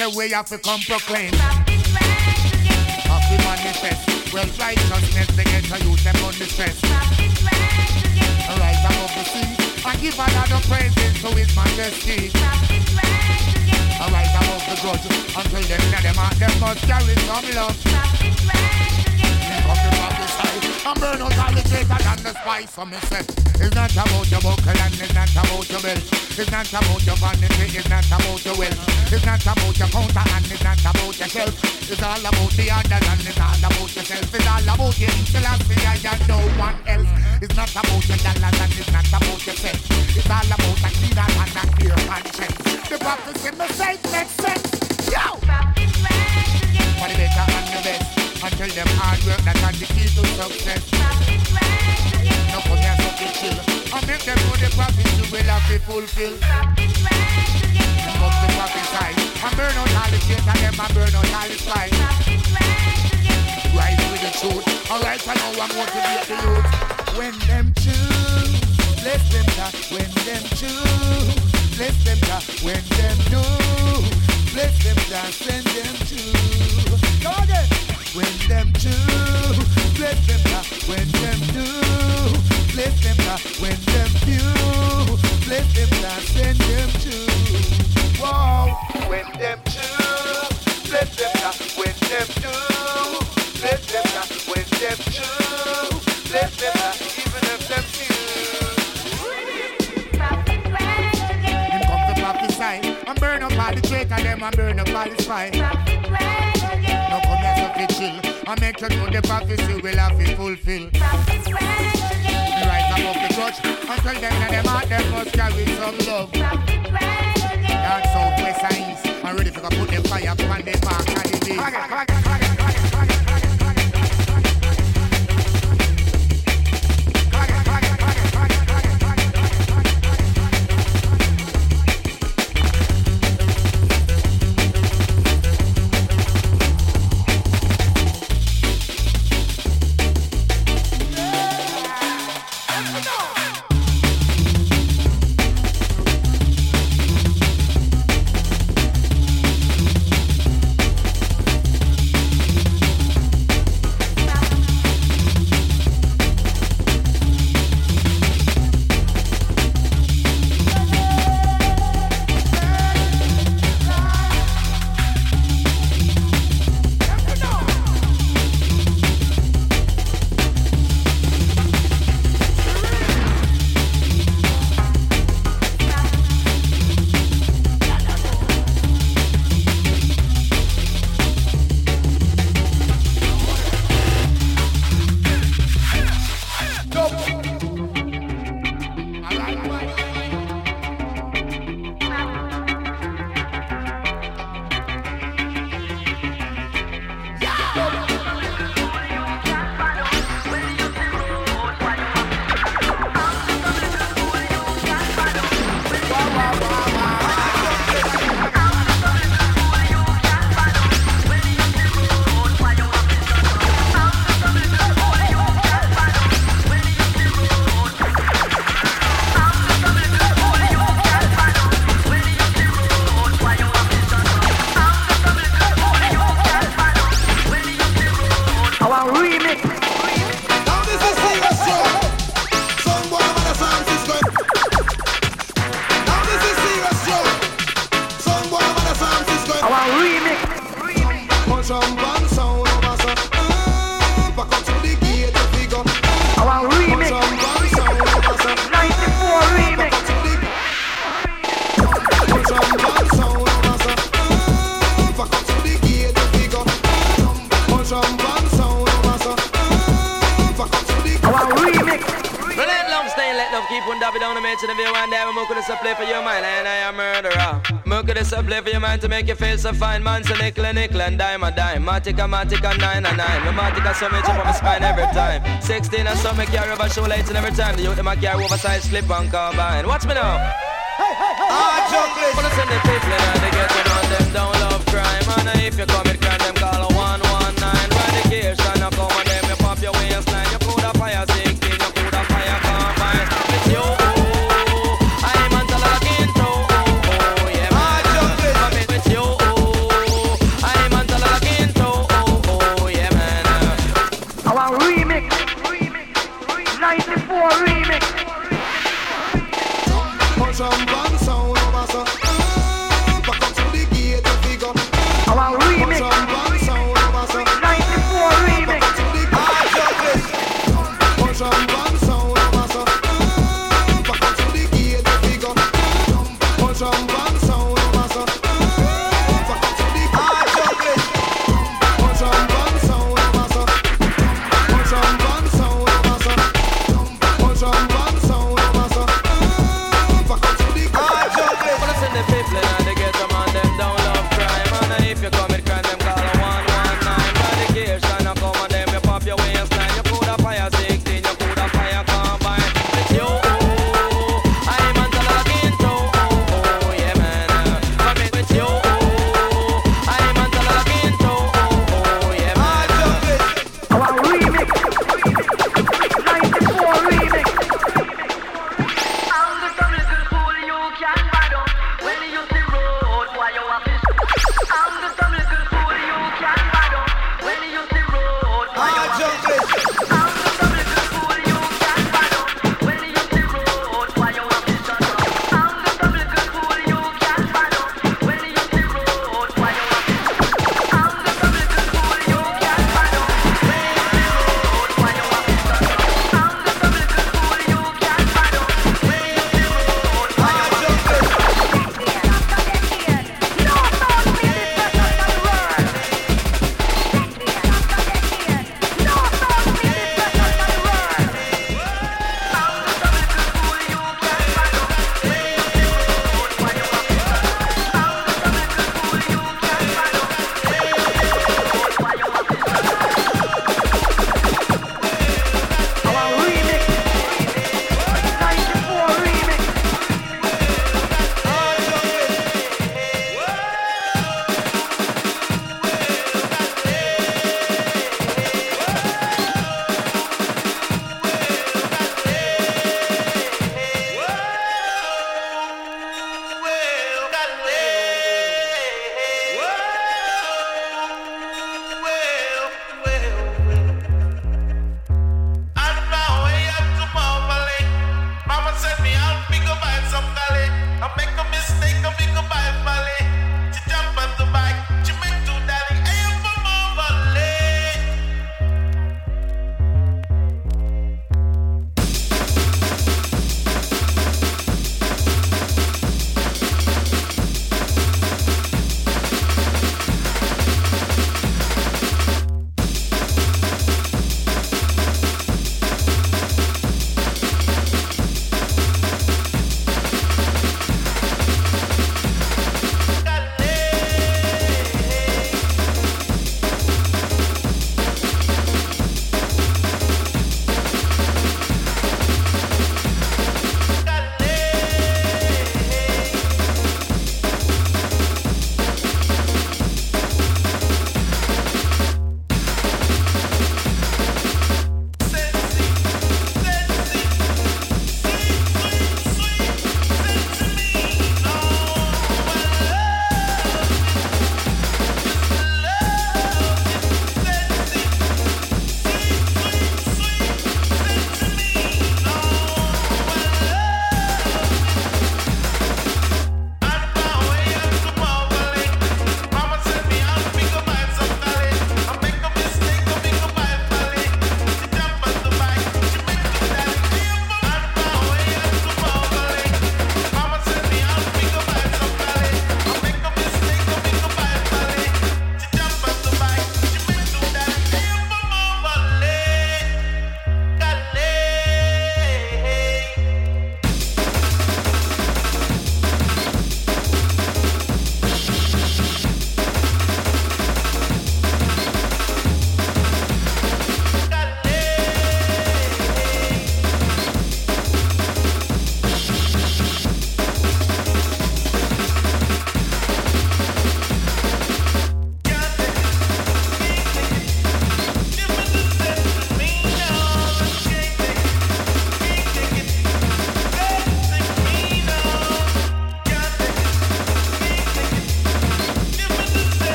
say we have to come proclaim. Have to manifest. Well, righteousness, they get to use them on the stress. Rise above the sea and give Allah the praises to His Majesty. Arise above the grudge until them in them heart them must carry some love. Lift up the prophesy and burn out all the greater than the spice. So me say, it's not about your buckle and it's not about your belt. It's not about your vanity, it's not about your wealth. It's not about your counter and it's not about your shelf. It's all about the other and it's all about yourself. It's all about your philosophy and no one else. It's not about your dollars and it's not about yourself. It's all about a cleaner and a clear conscience. The prophecy me say makes sense. Yo! For the better and the best. Until them hard work that are the key to success. No come here so to chill. And make them know the prophecy will have to fulfill. Burn out all the shit and them and burn out all the spite. Rise with the truth. Alright, I know I'm motivate the youth. When them choose, bless them God. When them choose, bless them God. When them do, bless them God. Send them to. Go again. When them choose, bless them God. When them do, and you know the prophecy will have to fulfill. Rise above the grudge until them and them heart them must carry some love. North, south, west and east. I'm ready to put them fire upon down the mates in the view and there. I'm gonna play for your mind, and I am murderer. Mocha this a play for your mind to make you feel so fine, man. So nickel and nickel and dime a dime. Matica, matica, nine and nine. The matica, so me jump on my spine every time. 16 and some me carry over show lights and every time. The youth them a carry oversized slip on carbine. Watch me now. Ah, junglist. Wanna send the people in and they get to know them don't love crime. And if you commit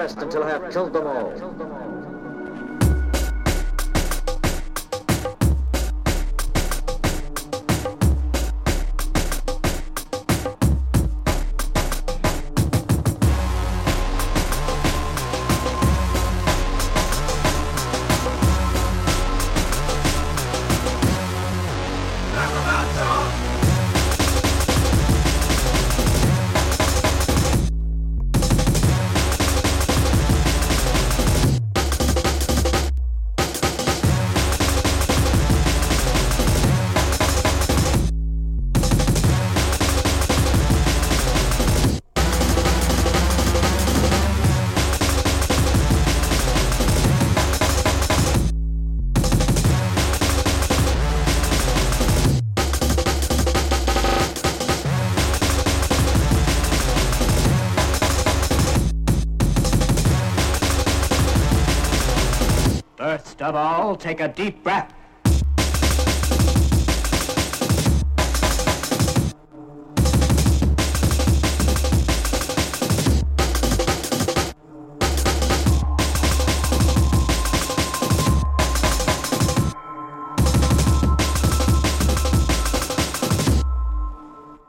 rest until I have killed them all. all, take a deep breath.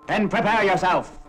Then prepare yourself.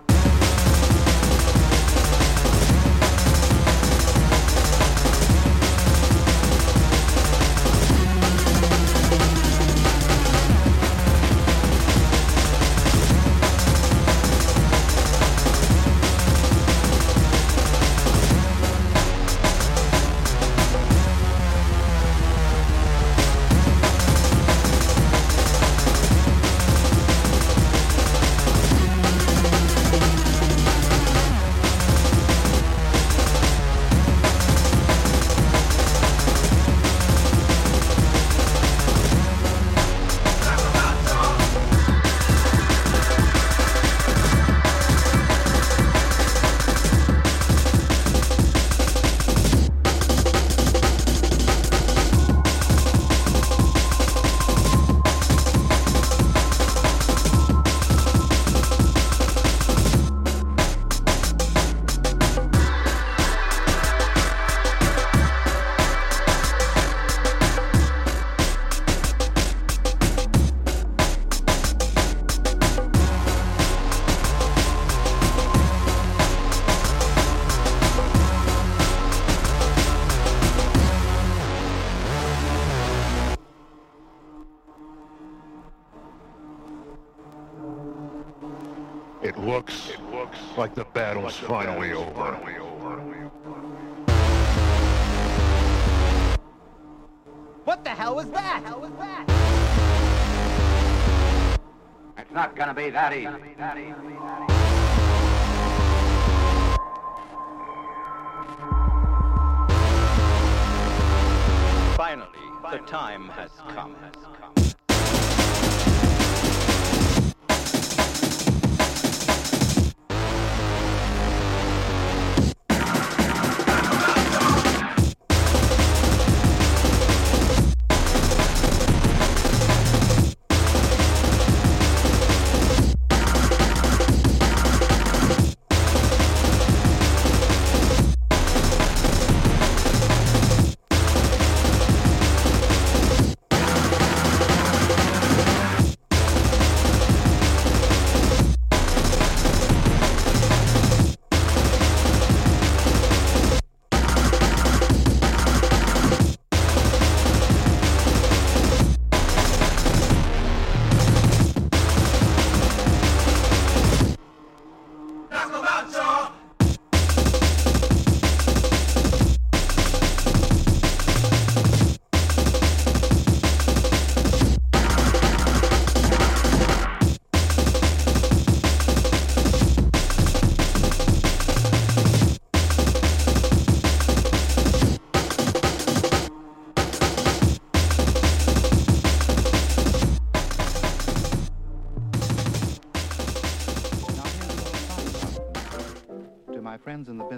Daddy. Daddy.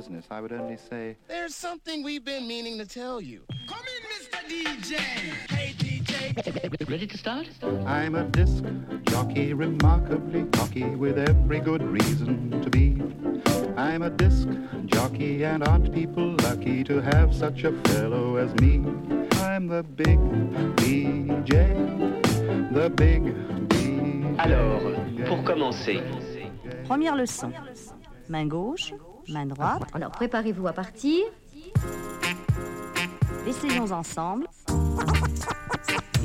business. I would only say, There's something we've been meaning to tell you. Come in, Mr. DJ. Hey, DJ. Ready to start? I'm a disc jockey, remarkably cocky, with every good reason to be. I'm a disc jockey, and aren't people lucky to have such a fellow as me? I'm the big DJ, the big DJ. Alors, pour commencer. Première leçon. Main gauche, main droite. Alors préparez-vous à partir. Essayons ensemble.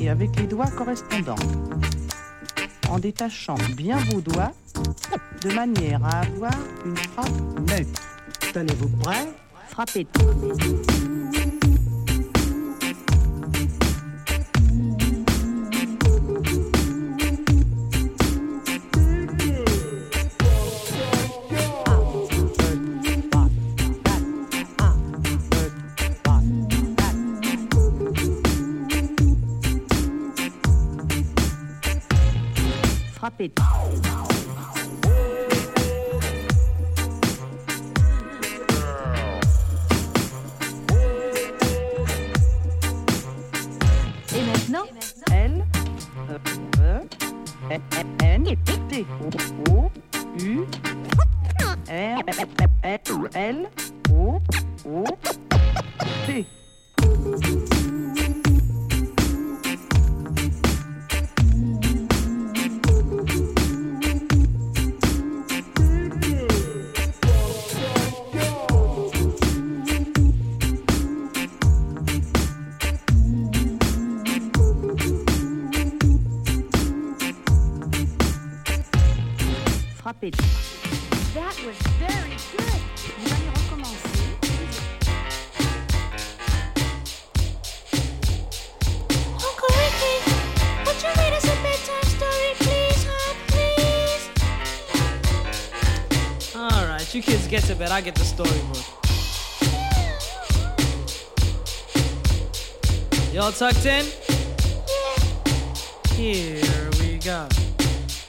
Et avec les doigts correspondants. En détachant bien vos doigts, de manière à avoir une frappe neutre. Tenez-vous prêt Frappez. it. Was very good. Vous allez recommencer. Uncle Ricky, would you read us a bedtime story, please, huh? Please? Alright, you kids get to bed. I get the storybook. Y'all tucked in? Here we go.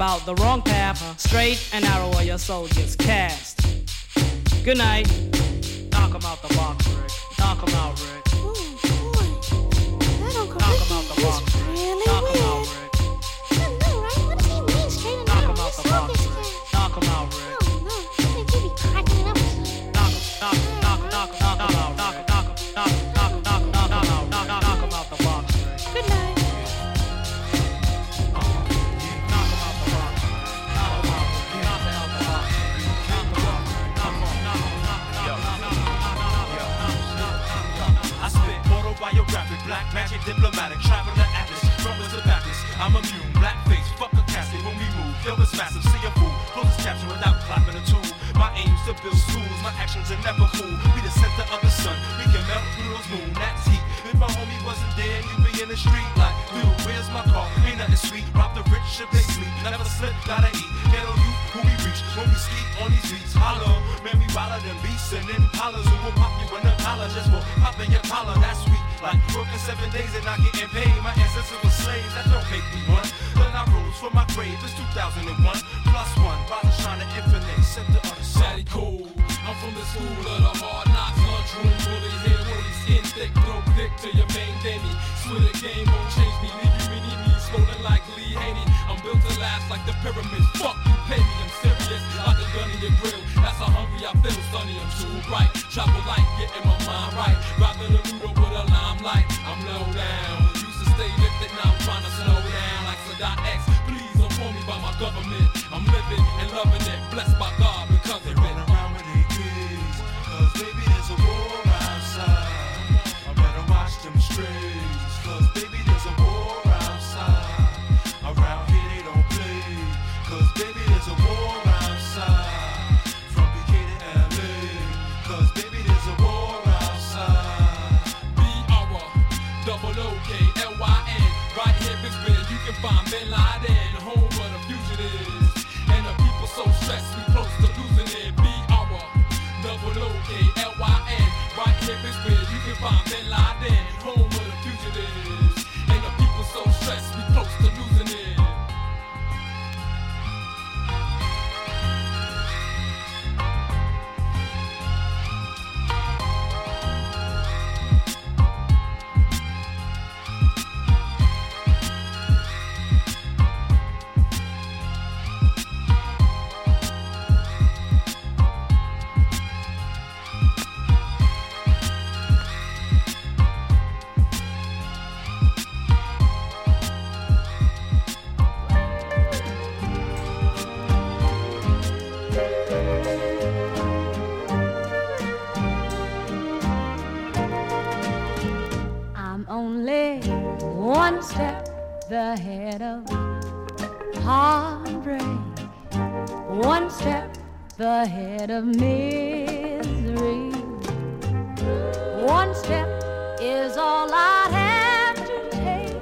about the wrong path. Straight and narrow, or your soul gets cast. Good night. Knock him out the box, Rick. Knock him out, Rick. That Uncle Knock him out the is box. really Knock him weird. out, Rick. Black magic, diplomatic, travel the atlas, rumbles to Baptist. I'm immune, black face, fuck a casket when we move. Yo, it's massive, see a fool, close capture without clapping a tool. My aim's to build schools, my actions are never cool. We the center of the sun, we can melt through those moon, that's heat. If my homie wasn't there, you'd be in the street like, dude, where's my car? Ain't nothing sweet, rob the rich they sleep, never slip, gotta eat. Ghetto youth, who we reach, when we ski on these beats, holler. Man, we wilder than beasts and impalas who will pop you in the collar, just will pop in your collar, that's sweet. Like working seven days and not getting paid. My ancestors were slaves, that don't make me one. Then I rose from my grave, it's 2001. Plus one, father to infinite, of the Daddy cool. I'm from the school of the hard knocks, lunchroom bully, hair woolly, skin thick, throw thick to your main Demi. Swear the game won't change me, leave you mini me, swollen like Lee Haney. Built to last like the pyramids. Fuck you, pay me, I'm serious, like a gun in your grill. That's how hungry I feel, sonny, I'm too bright. Travel light, getting my mind right. Rather than noodle with a limelight, I'm low down. Vicksburg, you step ahead of misery. One step is all I'd have to take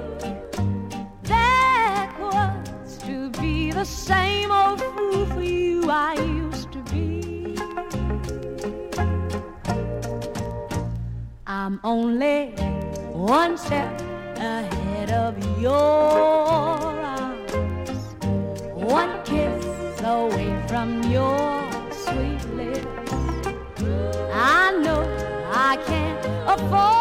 backwards to be the same old fool for you I used to be. I'm only one step ahead of your arms, one kiss away from your I can't afford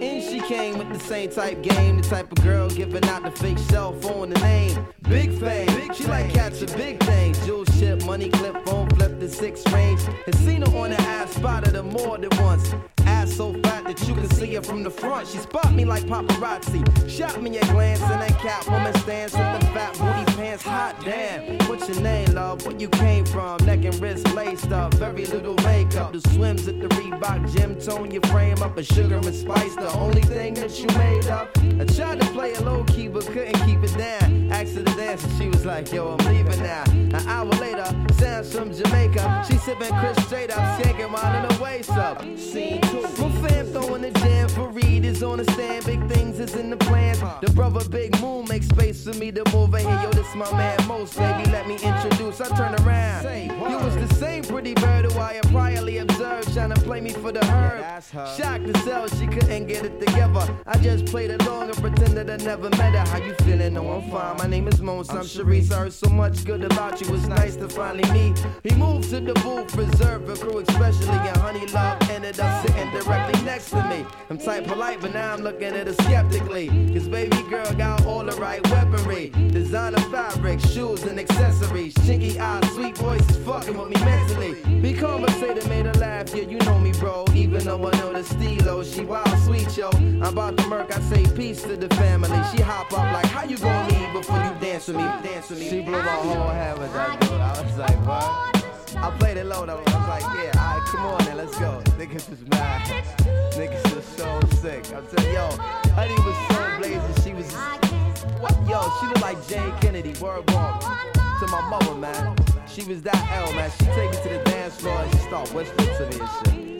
And she came with the same type game, the type of girl giving out the fake cell phone, the name. Big fame, big she like catching big things. Jewel ship, money clip, phone flip the six range. And seen her on the ass, spotted her more than once. Ass so fat that you can see her from the front. She spot me like paparazzi. Shot me a glance and then cat woman stands with the fat booty pants. Hot damn. What's your name, love? Where you came from? Neck and wrist laced up. Very little makeup. The swims at the Reebok gym. Tone your frame up. A sugar and spice. The only thing that you made up. I tried to play it low key but couldn't keep it down. To dance and she was like, yo, I'm leaving now. An hour later, sounds from Jamaica. She sipping Chris straight up. Skanking while in her waist up. Scene two. My fam throwing the jam for Reed is on the stand. Big things is in the plans. The brother Big Moon makes space for me to move in here. Yo, this my man Most, baby. Let me introduce. I turn around. You was the same pretty bird who I had priorly observed. trying to play me for the herb. Shocked to sell, she couldn't get it together. I just played along and pretended I never met her. How you feeling? No, I'm fine. My name is Mos. I'm Sharice. I heard so much good about you. It's nice to finally meet. He moved to the booth, reserved for crew, especially. And Honey Love ended up sitting directly next to me. I'm tight polite, but now I'm looking at her skeptically. Cause baby girl got all the right weaponry. Designer fabric, shoes and accessories. Chinky eyes, sweet voices fucking with me mentally. Be conversated, made her laugh. Yeah, you know me, bro. Even though I know the stilo, she wild sweet, yo. I'm about to murk, I say peace to the family. She hop up like, how you gonna leave before you dance with me? Dance with me. She blew my whole head with that dude. I was like, what? I played it low though. I was like, yeah, alright, come on then, let's go. Niggas is mad. Niggas is so sick. I'm telling yo, Honey was so blazing. She was, what? Yo, she looked like Jayne Kennedy. Word walk to my mother, man. She was that L, man. She take me to the dance floor and she start whispering to me and shit.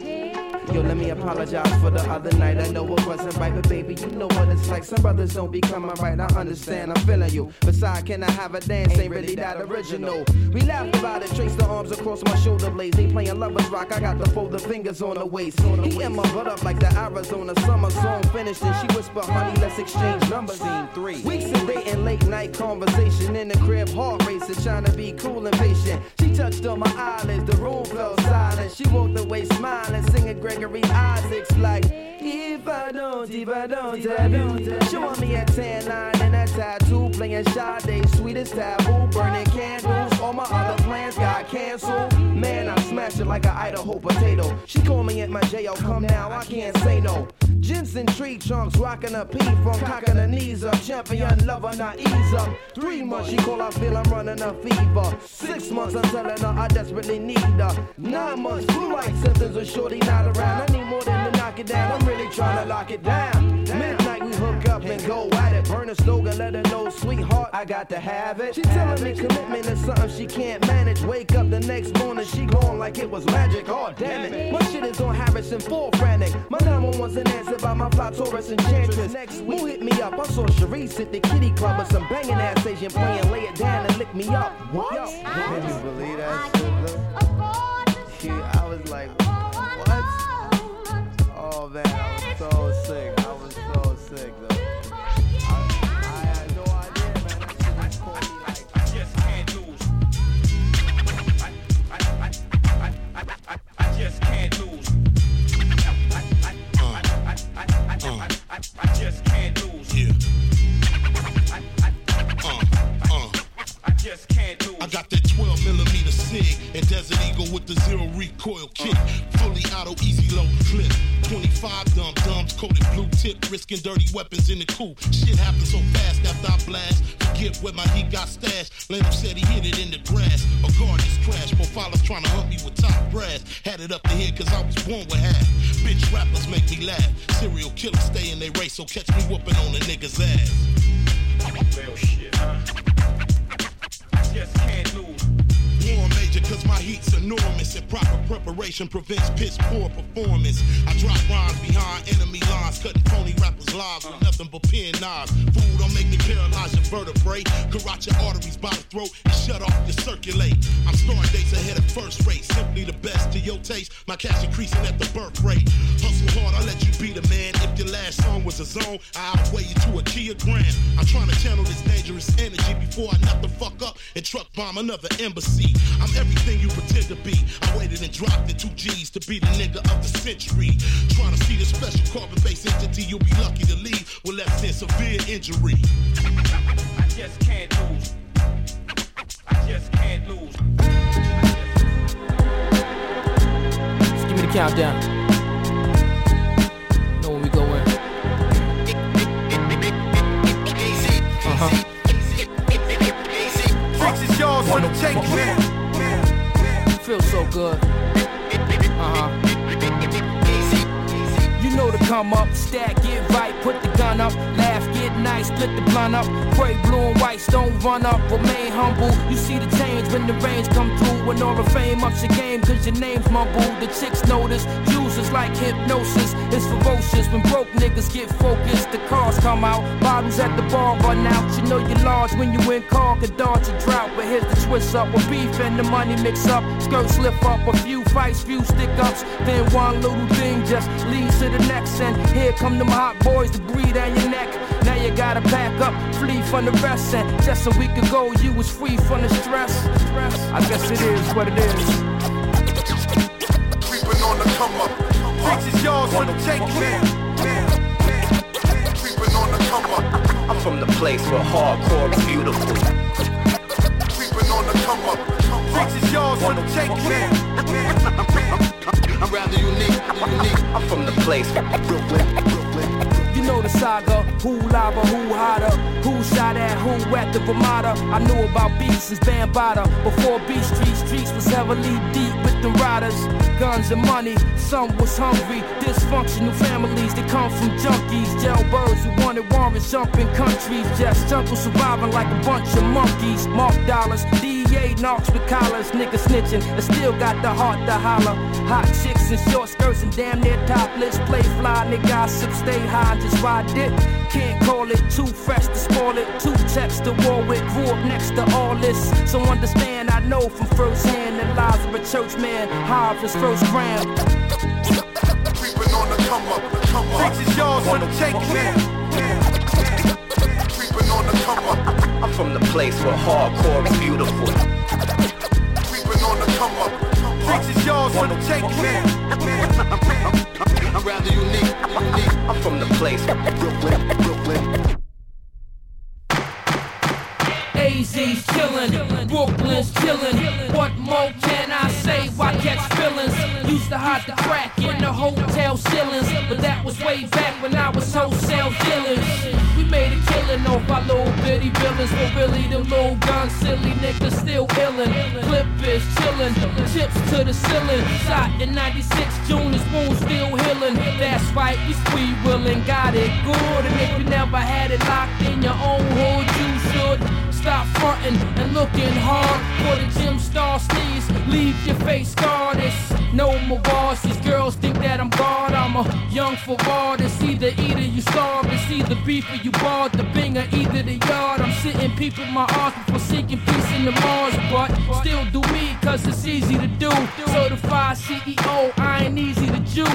Yo, let me apologize for the other night. I know it wasn't right, but baby, you know what it's like. Some brothers don't be coming right. I understand, I'm feeling you. Besides, can I have a dance? Ain't really that original. We laughed about it, traced the arms across my shoulder blades. They playing lovers rock. I got the fold the fingers on the waist. He in my butt up like the Arizona summer song finished. And she whispered, honey, let's exchange numbers. Scene three. Weeks of dating, late night conversation in the crib, heart racing, trying to be cool and patient. She touched on my eyelids, the room fell silent. She walked away smiling, singing Gregory Isaacs like, if I don't, if I don't, if I don't. Showing me a tan line and a tattoo, playing Sade, sweetest taboo, burning candles. All my other plans got canceled. Man, I smashed it like an Idaho potato. She call me at my jail, come now, I can't say no. Jensen tree trunks, rocking a P from cocking her knees up. Champion lover, not ease up. Three months, she call, I feel I'm running a fever. Six months, I'm telling her I desperately need her. Nine months, blue light symptoms of shorty not around. I need more than to knock it down, I'm really trying to lock it down. Midnight, we hook up and go at it. Burn a slogan, let her know, sweetheart, I got to have it. She telling me commitment is something she can't manage. Wake up the next morning, she gone like it was magic. Oh, damn it. My shit is on Harrison, full frantic. My number one's an answer by my fly Taurus enchantress. Next week, who hit me up? I saw Sharice at the kitty club with some banging ass Asian playing Lay It Down and Lick Me Up. What? Can you believe that shit, Oh man, I was so sick. I was so sick though. I, had no idea, man. I just can't lose. I, I, I, I, I, I just can't lose. I, I, I, I, I, I just can't lose. Yeah. I, I, I, I just can't lose. I got that 12 millimeter sig and Desert Eagle with the zero recoil kick. Fully auto, easy load clip. 25 dumb dumbs coated blue tip, risking dirty weapons in the cool. Shit happens so fast after I blast. Forget where my heat got stashed. Leno said he hit it in the grass. A guardian's crash. Profilers trying to hunt me with top brass. Had it up to here cause I was born with half. Bitch rappers make me laugh. Serial killers stay in their race, so catch me whooping on a nigga's ass. Real shit, huh? Just can't lose. War major cause my heat's enormous and proper preparation prevents piss poor performance. I drop rhymes behind enemy lines, cutting phony rappers' lives with nothing but pen knives. Food don't make me paralyze your vertebrae, correct your arteries by the throat and shut off your circulate. I'm starting dates ahead of first rate, simply the best to your taste. My cash increasing at the birth rate. Hustle a zone, I outweigh you to a kilogram. I'm trying to channel this dangerous energy before I nut the fuck up and truck bomb another embassy. I'm everything you pretend to be. I waited and dropped the two G's to be the nigga of the century. Trying to see the special carbon based entity, you'll be lucky to leave with less than severe injury. I just can't lose. I just can't lose. Just give me the countdown. Huh. Tricks is yours for the taking. Feels so good. Uh huh. You know to come up, stack, get right, put the gun up, laugh, get nice, split the blunt up, pray blue and white, don't run up, remain humble. You see the change when the rains come through, when all the fame ups your game, cause your name's mumbled. The chicks notice, users like hypnosis, it's ferocious when broke niggas get focused. The cars come out, bottles at the bar run out. You know you're large when you in car, could dodge a drought, but here's the twist up with beef and the money mix up, skirts slip up, a few fights, few stick ups. Then one little thing just leads to the next. And here come them hot boys to breathe down your neck. Now you gotta pack up, flee from the rest. And just a week ago, you was free from the stress. I guess it is what it is. Creeping on the come up. Freaks is yours for the take, man. Creeping on the come up. I'm from the place where hardcore is beautiful. Creeping on the come up. Freaks is yours for the take, man. I'm rather unique, unique. I'm from the place where Brooklyn. You know the saga, who lava, who hotter, who shot at who at the Ramada. I knew about beats since Bambaataa. Before Beat Street, streets was heavily deep with the riders. Guns and money, some was hungry. Dysfunctional families that come from junkies. Jailbirds who wanted warrants, jumping countries. Just jungle surviving like a bunch of monkeys. Mark dollars, DEA knocks with collars. Niggas snitching, and still got the heart to holler. Hot chicks in short skirts and damn near topless. Play fly, nigga, gossip, stay high, just ride it. Can't call it too fresh to spoil it. Two texts to war with, grew up next to all this. So understand, I know from first hand the lives of a church man. High his first gram. Creeping on the come up, come up. Freaks is yours for the take, man. Creeping on the come up. I'm from the place where hardcore is beautiful. Creeping on the come up. Freaks is yours for the take, man. I'm rather unique, unique. I'm from the place where Brooklyn, Brooklyn. AZ's chillin', Brooklyn's chillin'. What more can I say? Why catch feelings? Used to hide the crack in the hotel ceilings, but that was way back when I was wholesale dealing. We made a killing off our little bitty villains, but really them little gun silly niggas still illin'. Clip is chillin', chips to the ceiling. Shot in 96, June, his wounds still healing. That's right, we squee willin', got it good. And if you never had it locked in your own hood, you should stop frontin' and looking hard for the gym star sneeze. Leave your face. It's no more bars. These girls think that I'm God. I'm a young Ferrari. It's either eat or you starve. It's either beef or you barred. The binger, either the yard. I'm sitting peeping my arms before seeking peace in the Mars. But still do me, cause it's easy to do. Certified CEO, I ain't easy to do.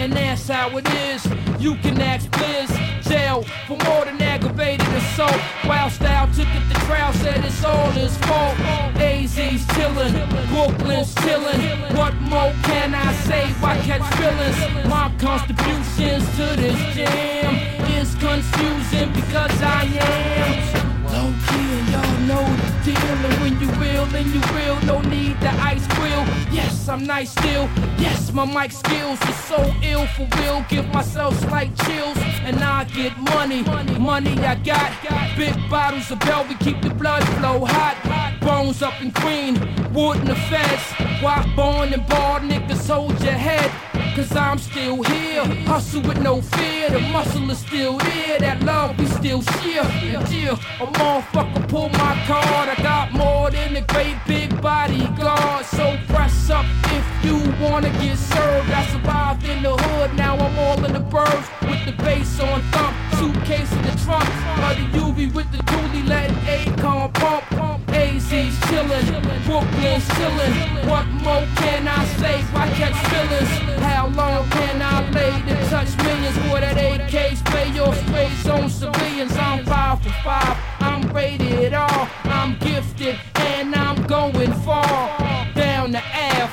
And that's how it is. You can ask Blizz. Jail for more than aggravated assault. Wild style took it to trial, said it's all his fault. AZ's chillin', Brooklyn's chillin'. What more can I say? Why catch feelings? My contributions to this jam is confusing because I am. Low key and y'all know deal. And when you real, then you real. No need the ice grill. Yes, I'm nice still. Yes, my mic skills is so ill for real. Give myself slight chills and I get money. Money I got. Big bottles of Belvy keep the blood flow hot. Bones up in green, wood in the fence. White born and bald niggas hold your head. Cause I'm still here, hustle with no fear. The muscle is still there, that love we still share. And a motherfucker pull my card. I got more than a great big bodyguard. So press up if you wanna get served. I survived in the hood, now I'm all in the burbs with the bass on thump. Suitcase in the trunk, the UV with the dually, letting Akon pump. AZ's chillin', Brooklyn's chillin'. What more can I say? Why catch feelings? How long can I lay to touch millions? For that AK's play your space on civilians. I'm five for five, I'm rated all. I'm gifted and I'm going far. Down the F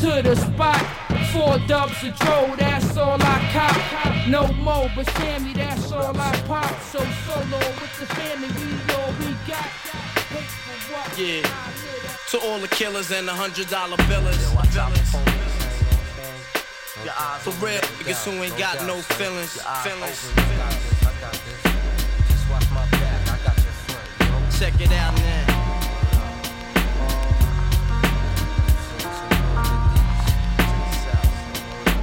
to the spot. Four dubs of Dro, that's all I cop. No more, but Sammy, that's all I pop. So solo with the family, we all we got. Yeah. To all the killers and the hundred dollar billers. For real, niggas who ain't got no feelings. Feelings. Check it out now.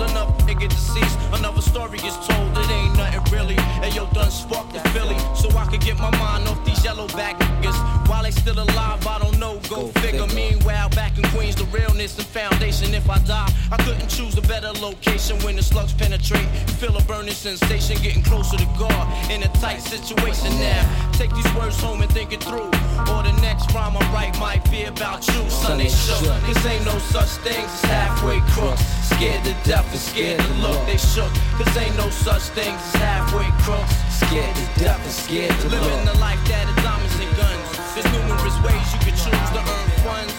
Another nigga deceased, another story gets told. It ain't nothing really. And yo, done sparked the Philly, so I could get my mind off these yellow back niggas. While they still alive, I don't know. Go, figure. Meanwhile, back in Queens, the realness and foundation. If I die, I couldn't choose a better location when the slugs penetrate. Feel a burning sensation, getting closer to God in a tight situation now. Take these words home and think it through. Or the next rhyme I write might be about you, son. They shook. Cause ain't no such things as halfway crooks. Scared to death and scared to look. They shook. Cause ain't no such things as halfway crooks. Scared to death and scared to. Living the life that is diamonds and guns. There's numerous ways you can choose to earn funds.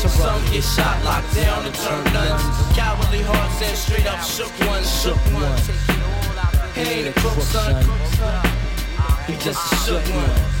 Some get shot, locked down, and turn nuns. Cowardly hearts and straight up shook ones, shook ones. He ain't a crook, son. He just a shook one.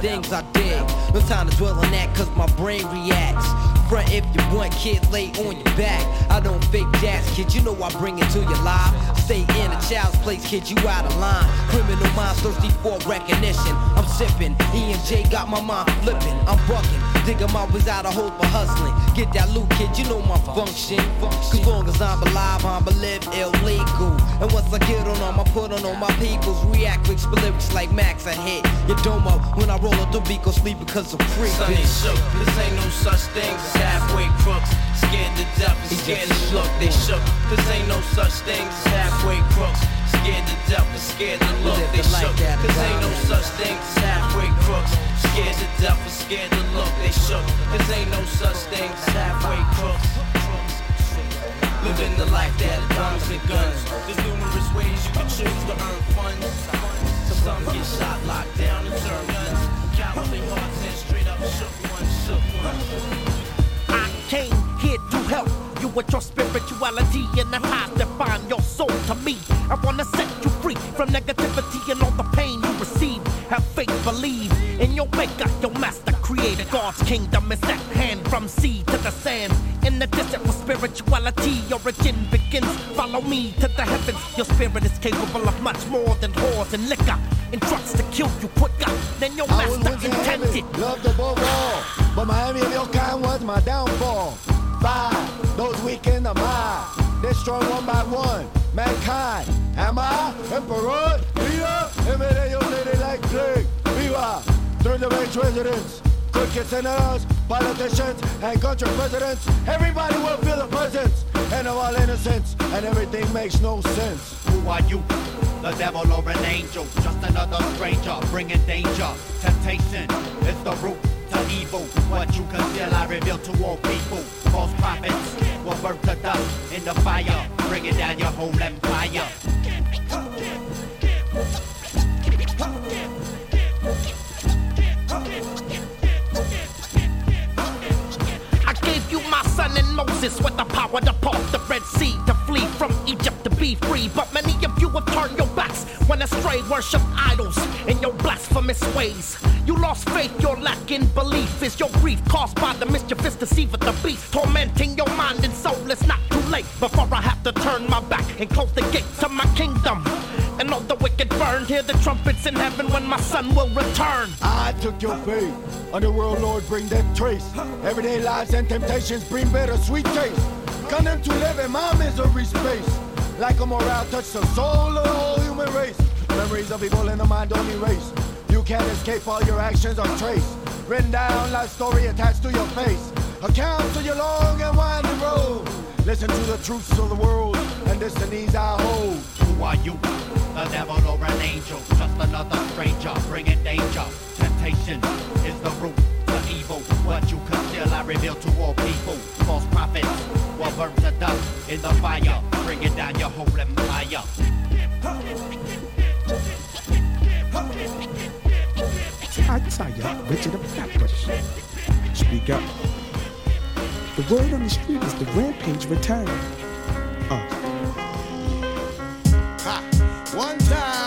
things I did? No time to dwell on that, cause my brain reacts. Front if you want, kid, lay on your back. I don't fake jazz, kid, you know I bring it to your life. Stay in a child's place, kid, you out of line. Criminal minds thirsty for recognition. I'm sipping, E and J got my mind flipping. I'm bucking, digging my ways out of hope for hustling. Get that loot, kid, you know my function. Cause long as I'm alive, I'm live illegal. And once I get on them, I put on all my peoples. React quick, lyrics like Max, I hit your domo. When I roll up the beat, go sleep because I'm free. Son ain't shook. This ain't no such thing as halfway crooks. Scared to death and scared to look. They shook. This ain't no such thing as halfway crooks. Scared to death and scared to look. They shook. This ain't no such thing as halfway crooks. Scared to death and scared to look. They shook. This ain't no such thing as halfway crooks. Living the life that diamonds and guns. There's numerous ways you can choose to earn funds. So some get shot, locked down, and turn guns. I came here to help you with your spirituality and path to find your soul to me. I wanna set you free from negativity and all the pain you receive. Have faith, believe in your maker, your master creator. God's kingdom is at hand from sea to the sand. In the desert where spirituality, origin begins. Follow me to the heavens. Your spirit is capable of much more than whores and liquor. In trucks to kill you quicker than your I master intended. loved above all, but Miami of your kind was my downfall. Five, those weak in the mind, destroy one by one. Mankind, am I emperor? Leader, everyday your lady like plague. Viva, through the residents, crooked senators, politicians, and country presidents. Everybody will feel the presence and of all innocence, and everything makes no sense. Who are you? The devil or an angel? Just another stranger bringing danger. Temptation is the root to evil. What you conceal, I reveal to all people. False prophets will burn to dust in the fire, bringing down your whole empire. And Moses with the power to part the Red Sea, to flee from Egypt to be free. But many of you have turned your backs when astray worship idols in your blasphemous ways. You lost faith, you're lacking belief. Is your grief caused by the mischievous deceiver, the beast, tormenting your mind and soul? It's not too late before I have to turn my back and close the gate to my kingdom. And all the wicked burned. Hear the trumpets in heaven when my son will return. I took your faith. Underworld Lord, bring that trace. Everyday lives and temptations bring better sweet taste. Condemned to live in my misery space. Like a morale touch the soul of the whole human race. Memories of evil in the mind don't erase. You can't escape all your actions are traced. Written down like story attached to your face. Accounts of your long and winding road. Listen to the truths of the world and destinies I hold. Who are you? The devil or an angel? Just another stranger bringing danger. Temptation is the root to evil. What you conceal, I reveal to all people. False prophets will burn to dust in the fire, bringing down your whole empire. I tell ya, Richard of Flatbush. Speak up. The word on the street is the rampage return. Uh, Ha! One time,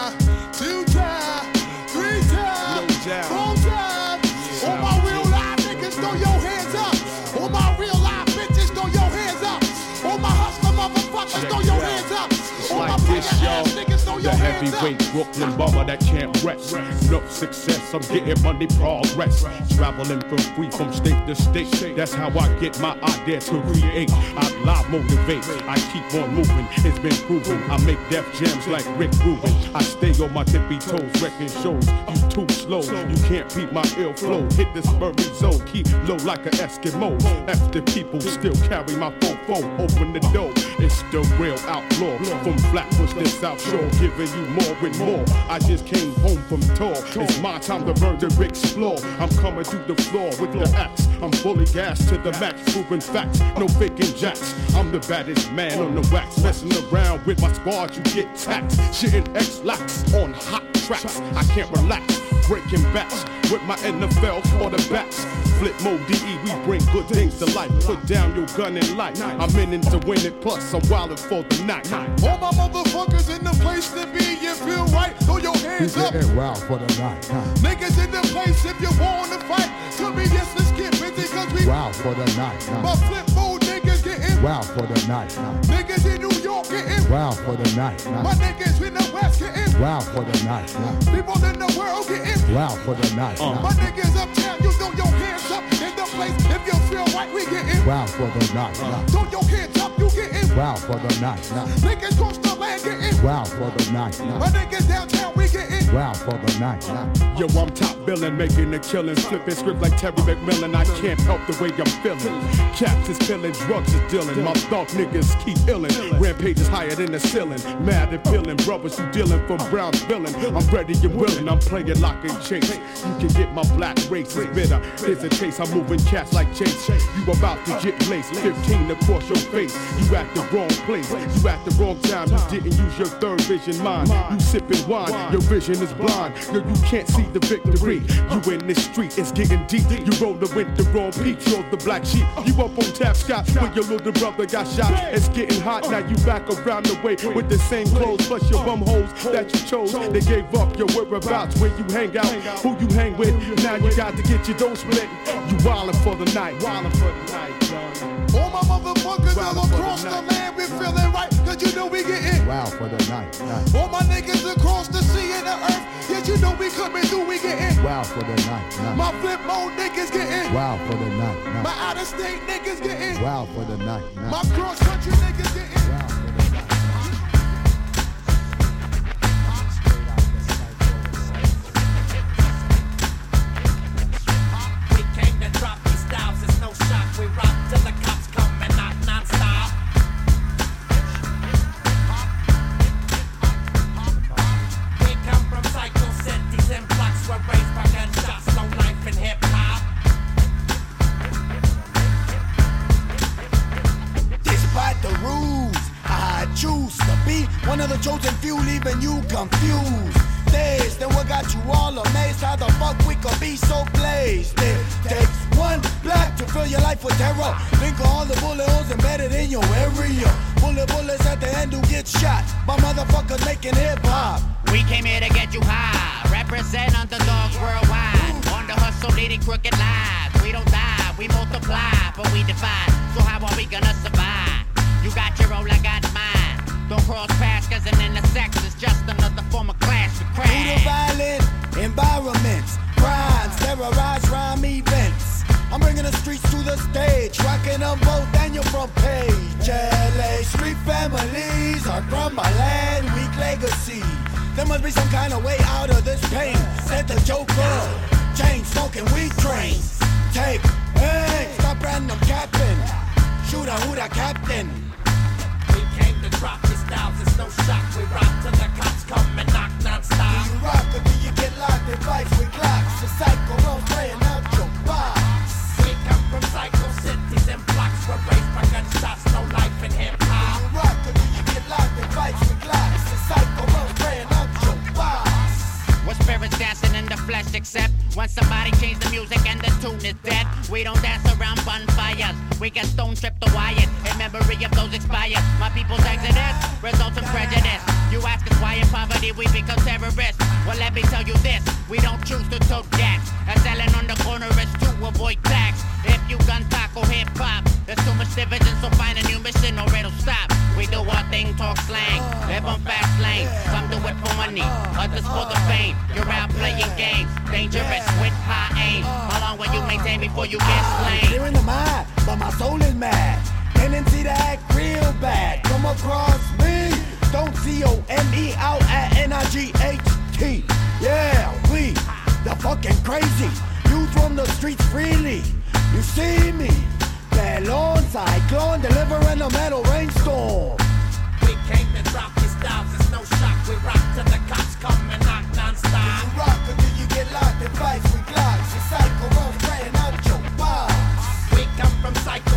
throw The heavyweight Brooklyn bomber that can't rest. No success, I'm getting money progress. Traveling from free from state to state. That's how I get my idea to create. I live motivate. I keep on moving. It's been proven. I make death jams like Rick Rubin. I stay on my tippy toes, wrecking shows. You too slow. You can't beat my ill flow. Hit this Murray zone. Keep low like an Eskimo. After people still carry my fofo. Open the door. It's the real outlaw. From Flatbush to South Shore. Giving you more and more. I just came home from tour. It's my time to burn the explore. I'm coming through the floor with the axe. I'm fully gassed to the max, proving facts, no faking jacks. I'm the baddest man on the wax, messing around with my squad, you get taxed. Shitting X-lax on hot tracks. I can't relax, breaking backs with my NFL quarterbacks. Flip mode DE, we bring good things to life. Put down your gun and light. I'm in it to win it, plus I'm wildin' for the night. All my motherfuckers in the place to be, you feel right, throw your hands up. wild for the night. Huh? Niggas in the place if you wanna fight. Tell me yes, let's get busy cause we Wild for the night. My flip mode niggas getting Wild for the night. Huh? Niggas in New York getting Wild for the night. My niggas in the West getting Wild for the night. Huh? People in the world getting Wild for the night. My niggas uptown, you throw your hands up in the place if you feel right, we getting Wild for the night. Huh? Throw your hands up, you getting Wow for the night. Huh? Niggas cross the land getting Wild for the night. My Huh? niggas downtown, we getting Wow for the night. Huh? Yo, I'm top billing, making a killing, flipping script like Terry McMillan. I can't help the way I'm feeling. Caps is killing, drugs is dealing. My thug niggas keep illing. Rampage is higher than the ceiling. Mad and feeling, brothers who dealing from Brown's villain. I'm ready and willing, I'm playing lock and chase. You can get my black race is bitter. Here's a taste, I'm moving cats like Chase. You about to get laced, 15 across your face. You at the wrong place, you at the wrong time. You didn't use your third vision mind. You sipping wine, your vision is blind. Yo, you can't see the victory. You in this street, it's getting deep. You roll the with the wrong peak, you're the black sheep. You up on tap scotch when your little brother got shot. It's getting hot, now you back around the way with the same clothes, plus your bum hoes that you chose. They gave up your whereabouts where you hang out, who you hang with. Now you got to get your dough split. You wildin' for the night, wildin' for the night, son. All my motherfuckers all across the land, we feeling right, cause you know we getting Wild for the night. Huh? All my niggas across the sea and the earth, yes, you know we coming through, we getting Wild for the night. Huh? My flip mode niggas getting Wild for the night. Huh? My out of state niggas getting Wild for the night. Huh? My cross country niggas getting We confused. Dazed, then what got you all amazed? How the fuck we could be so blazed? It takes one black to fill your life with terror. Think of all the bullet holes embedded in your area. Bullet bullets at the end who get shot by motherfuckers making hip hop. We came here to get you high. Represent underdogs worldwide. On the hustle, leading crooked lives. We don't die, we multiply, but we divide. So how are we gonna survive? You got your own, I got mine. Don't cross paths cause an intersex is just another form of clash to crash. Brutal violent environments, crimes, terrorized rhyme events. I'm bringing the streets to the stage, rocking them both and your front page. LA street families are from my land, weak legacy. There must be some kind of way out of this pain. Said the Joker, James smoking weed trains. Take, hey, stop random capping. Shoot a who the captain. We came to drop styles, it's no shock. We rock till the cops come and knock non-stop. Do you rock or do you get locked in fights with clocks? The psycho runs playing out your box. We come from psycho cities and blocks where raised by gunshots, no life in hip Do you rock or do you get locked in fights with clocks? The psycho runs playing out your box. What spirits dancing in the flesh except when somebody change the music and the tune is dead. We don't dance around bonfires. We get stone stripped to wire in memory of those expired. My people's exodus results in prejudice. You ask us why in poverty we become terrorists. Well, let me tell you this: we don't choose to tote gas. And selling on the corner is to avoid tax. If you gun taco hip hop, there's too much division, so find a new mission or it'll stop. We do our thing, talk slang, live on fast lane. Some do it for money, others for the fame. You're out playing games, dangerous with high aim. How long will you maintain before you get slain? Clear in the mind, but my soul is mad. Tendency to act real bad. Come across me. Don't C O M E out at N I G H T. Yeah, we, the fucking crazy. You from the streets freely. You see me. Balloon cyclone delivering a metal rainstorm. We came to drop your styles, it's no shock. We rock till the cops come and knock Do non-stop. you rock or do you get locked in fights with clocks? The psycho runs playing out your box. We come from psycho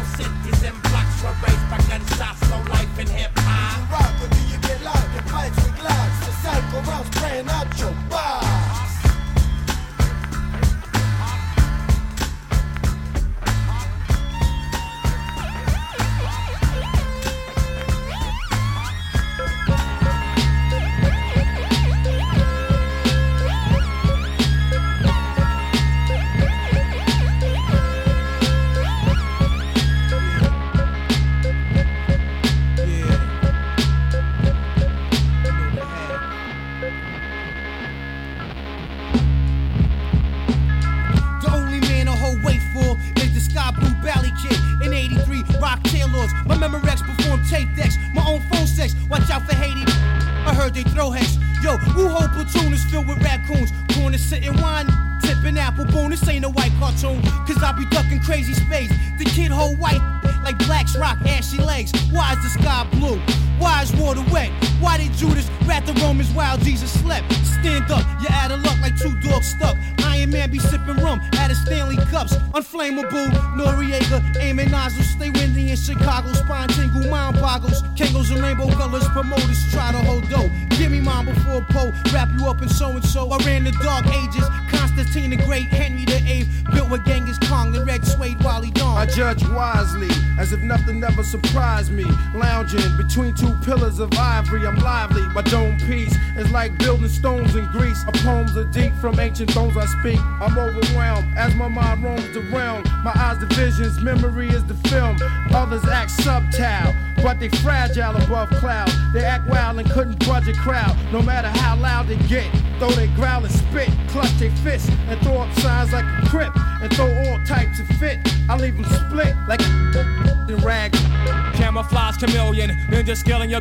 from ancient I speak. I'm overwhelmed as my mind roams the realm. My eyes the visions, memory is the film. Others act subtile, but they fragile above cloud. They act wild and couldn't budge a crowd, no matter how loud they get. Though they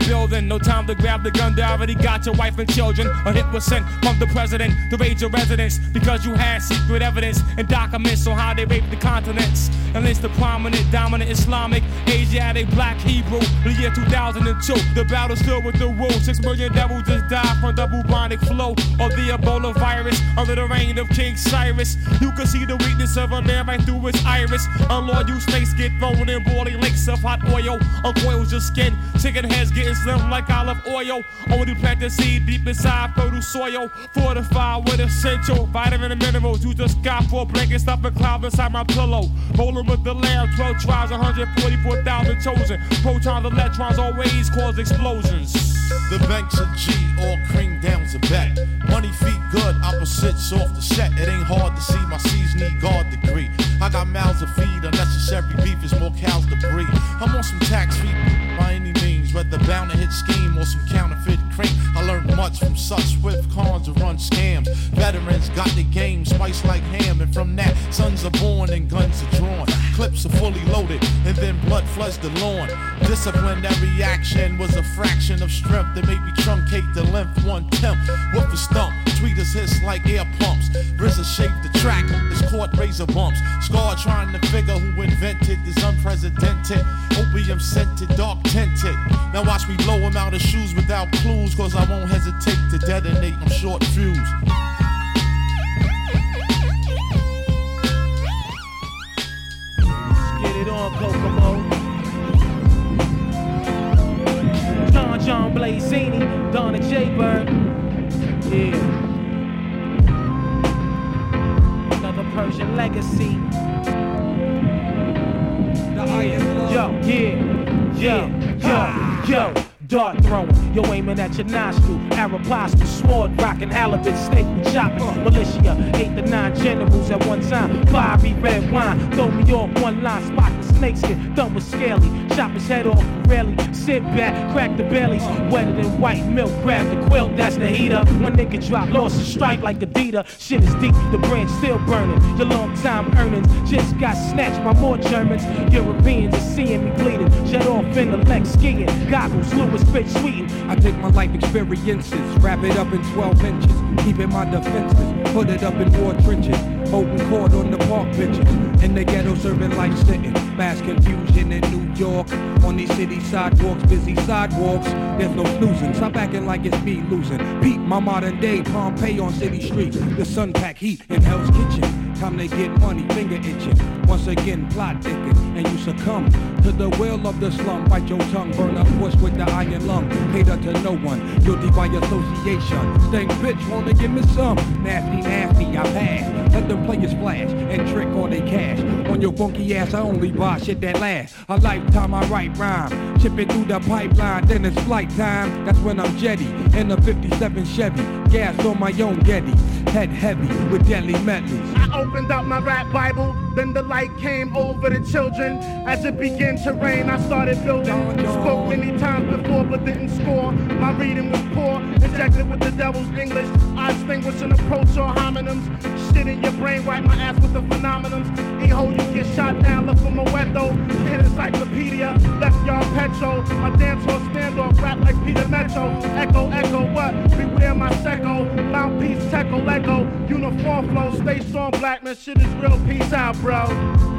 building. No time to grab the gun, they already got your wife and children. A hit was sent from the president to raid your residence because you had secret evidence and documents on how they raped the continents. And it's the prominent, dominant Islamic, Asiatic, black Hebrew. The year 2002, the battle's still with the rule. Six million devils just died from the bubonic flow of the Ebola virus under the reign of King Cyrus. You can see the weakness of a man right through his iris. Unlawed you snakes get thrown in boiling lakes of hot oil. Uncoils your skin, chicken heads getting slim like olive oil. Only plant the seed deep inside fertile soil. Fortified with essential vitamin and minerals. You just got four blankets stuff and cloud inside my pillow. Rolling with the lamb, 12 tribes, 144,000 chosen. Protons, electrons always cause explosions. The banks of G, all cream down's a bet. Money feet good, opposites off the set. It ain't hard to see my C's need guard degree. I got mouths to feed, unnecessary beef is more cows to breed. I'm on some tax any whether bound to hit scheme or some counterfeit cream. I learned much from such swift cons to run scams. Veterans got the game spiced like ham, and from that, sons are born and guns are drawn. Clips are fully loaded, and then blood floods the lawn. Disciplinary action was a fraction of strength that made me truncate the length one tenth. Whoop a stump, tweeters hiss like air pumps. RZA shaped the track, it's caught razor bumps. Scar trying to figure who invented this unprecedented, opium scented, dark tinted. Now watch me blow him out of shoes without clues, cause I won't hesitate to detonate, I'm short fuse. Get on, Kokomo. John John Blazini, Donna J Bird. Yeah. Another Persian legacy. Yo, yeah, yeah, yo, yo. Dart throwing, yo aiming at your nostril. Arapasto, sword rocking, halibut, steak and chopping. Militia, eight to nine generals at one time. Fiery red wine, throw me off one line, spot snakeskin, done with scaly. Chop his head off, rarely. Sit back, crack the bellies. Wetter than white milk, grab the quilt, that's the heater. One nigga drop, lost a strike like Adidas. Shit is deep, the brand still burning. Your long time earnings just got snatched by more Germans. Europeans are seeing me bleeding. Shut off in the leg skiing. Goggles, Louis bitch sweeting. I take my life experiences, wrap it up in 12 inches, keeping my defenses, put it up in war trenches, holding court on the park benches, in the ghetto serving life sitting, mass confusion in New York, on these city sidewalks, busy sidewalks, there's no snoozing, stop acting like it's me losing, Pete, my modern day Pompeii on city streets, the sun pack heat in Hell's Kitchen. Time to get money, finger itching. Once again, plot thicken, and you succumb to the will of the slum. Bite your tongue, burn up, push with the iron lung. Cater to no one, guilty by association. Stank bitch, wanna give me some? Nasty, nasty, I pass. Let them players flash and trick all they cash. On your funky ass, I only buy shit that lasts. A lifetime, I write rhyme. Ship it through the pipeline, then it's flight time. That's when I'm jetty in a 57 Chevy. Gas on my own Getty. Head heavy with deadly medleys. I opened up my rap Bible, then the light came over the children. As it began to rain, I started building. Spoke many times before, but didn't score. My reading was poor, injected with the devil's English. I extinguish an approach or homonyms. Shit in your brain, wipe my ass with the phenomenons. E-ho, you get shot down, look for Moeto. Hit encyclopedia, left y'all petrol. My dance hall standoff, rap like Peter Metro. Echo, echo, what? Beware my secco. Mouthpiece, techo, Lego. Uniform flow, stay strong, black man. Shit is real, peace out, bro.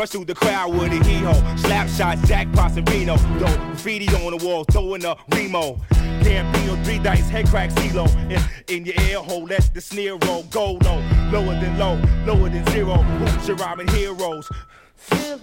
Rush through the crowd with a hee-ho, slap shots, jackpots and Reno, yo, graffiti on the wall, throwing a Remo, Gambino, three dice, head crack, CeeLo, in, in your ear hole, let the snare roll, go low, lower than low, lower than zero, who's your rhyming heroes? You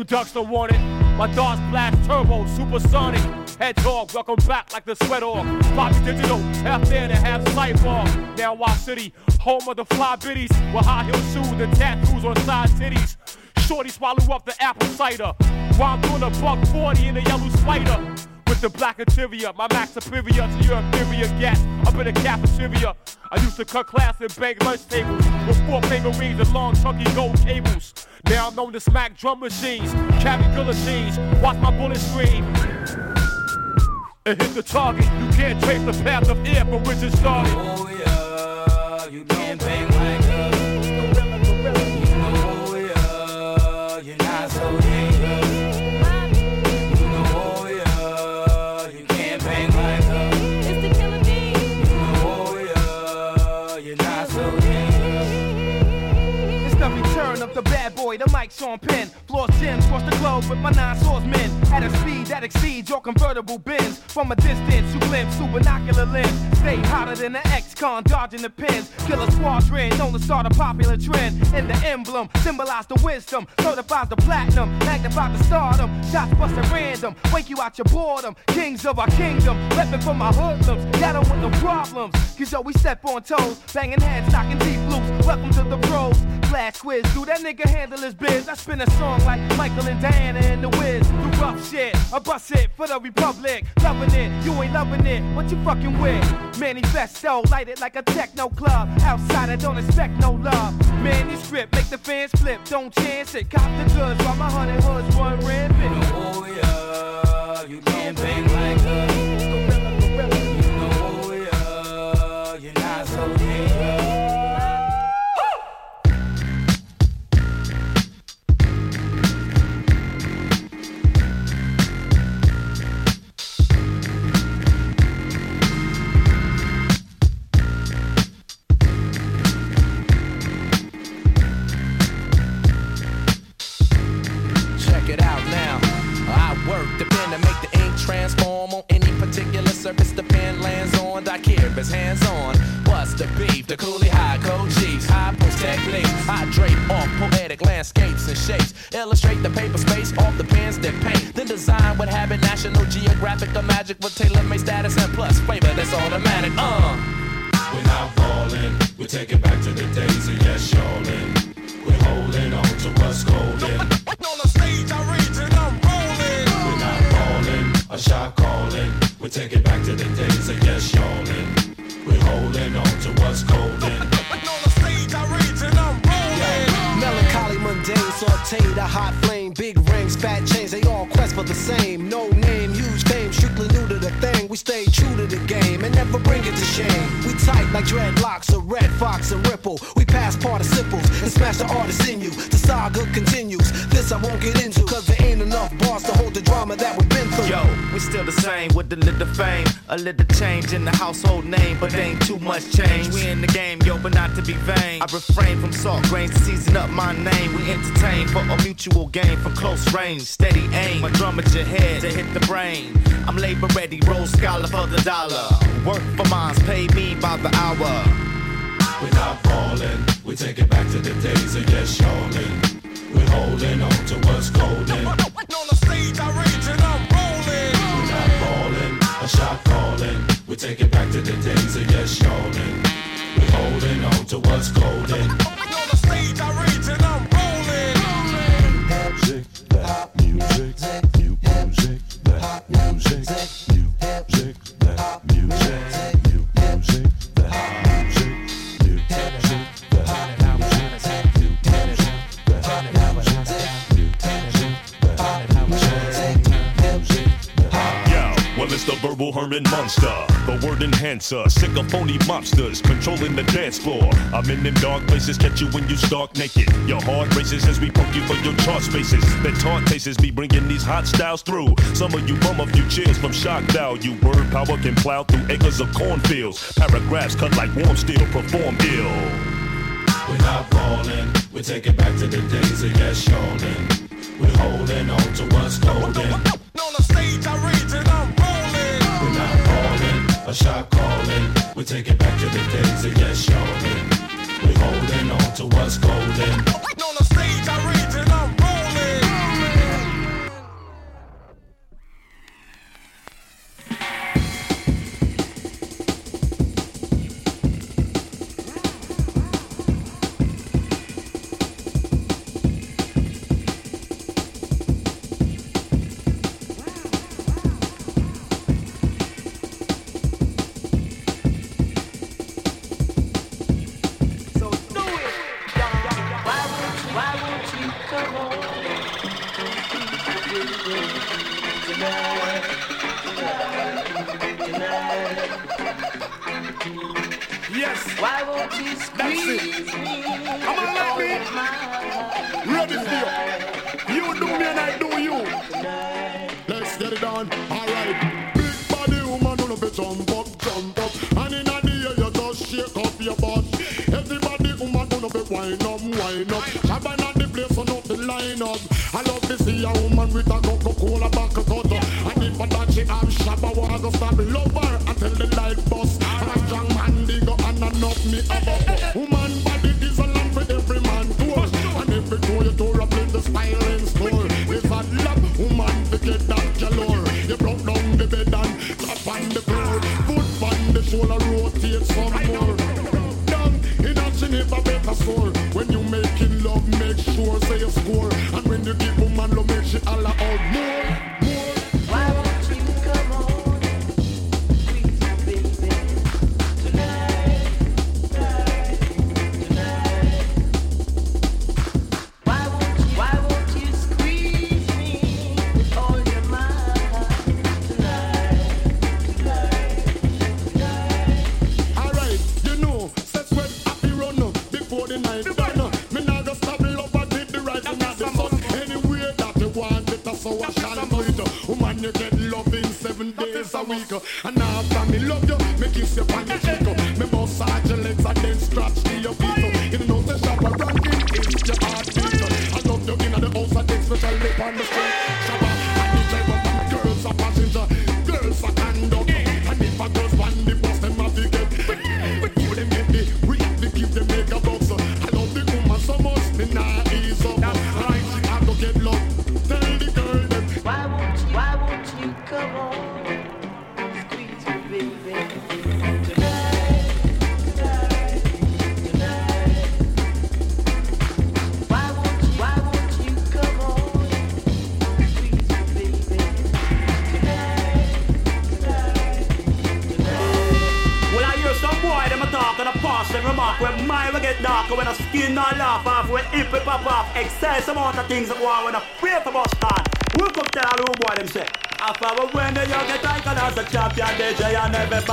You ducks don't want it. My darts blast turbo, supersonic. Hedgehog, welcome back like the sweat off. Bobby Digital, half there to half cyborg. Now Wild City, home of the fly biddies. With high heel shoes and tattoos on side titties. Shorty swallow up the apple cider. While I'm doing a buck 40 in a yellow spider. The black interior, my max superior to your inferior gas up in the cafeteria. I used to cut class and bang lunch tables with four finger rings and long chunky gold cables. Now I'm known to smack drum machines, carry guillotines, watch my bullets scream. And hit the target. You can't trace the path of air from which it started. Oh yeah, you can't the mic's on pen. Floor Sims across the globe with my nine swordsmen. At a speed that exceeds your convertible bins. From a distance, you glimpse through binocular lens. Stay hotter than an ex-con, dodging the pins. Killer squadron, known to start a popular trend. In the emblem, symbolize the wisdom. Certifies the platinum, magnifies the stardom. Shots busted random, wake you out your boredom. Kings of our kingdom, reppin' for my hoodlums. Got 'em with no problems. Cause yo, we step on toes, banging heads, knocking deep loops. Welcome to the pros. Flash quiz, do that nigga handle his biz? I spin a song like Michael and Diana in the Wiz. Do rough shit, I bust it for the Republic. Loving it, you ain't loving it. What you fucking with? Manifesto, light it like a techno club. Outside, I don't expect no love. Man, this make the fans flip. Don't chance it. Cop the goods while my hundred hoods run rampant. Oh yeah, you can't bang like us. Surface the pen lands on. I care if it's hands on. What's the beef? The coolie high code G's, high post techniques. I drape off poetic landscapes and shapes. Illustrate the paper space off the pens that paint. Then design what habit National Geographic or magic with tailor made status and plus flavor that's automatic. Uh. We're not falling, we take it back to the days of yes, y'allin'. We're holding on to what's golden. On the stage, I reach and I'm rolling. We're not falling, a shot calling. We take it back to the days of yes, y'allin'. We're holding on to what's golden. On the stage, I reach and I'm rolling. Melancholy, mundane, sauteed, a hot flame, big rings, fat chains, they all quest for the same. No name, huge fame, strictly new to the thing. We stay true to the game and never bring it to shame. We tight like dreadlocks, a red fox and ripple. We pass participles and smash the artist in you. The saga continues. This I won't get into, cause there ain't enough bars to hold the drama that we've been through. Yo, we still the same with a little fame, a little change in the household name, but ain't too much change. We in the game, yo, but not to be vain. I refrain from salt grains to season up my name. We entertain for a mutual gain from close range, steady aim. My drum at your head to hit the brain. I'm labor ready, roll scholar for the dollar. Work for mines, pay me by the hour. We're not falling, we take it back to the days of yes, y'allin'. We're holding on to what's golden. On the stage, I reach and I'm rolling. We're not falling, a shot calling. We take it back to the days of yes, y'allin'. We're holding on to what's golden. Monster, the word enhancer, sick of phony mobsters controlling the dance floor. I'm in them dark places, catch you when you stark naked. Your heart races as we poke you for your chart spaces. That taunt tastes be bringing these hot styles through. Some of you bum a few cheers from shock value. Word power can plow through acres of cornfields. Paragraphs cut like warm steel, perform ill. We're not falling, we take it back to the days of yes, y'allin'. We're holding on to what's golden. On the stage, I reach a shot calling. We take it back to the days of yes, y'allin'. We're holding on to what's golden.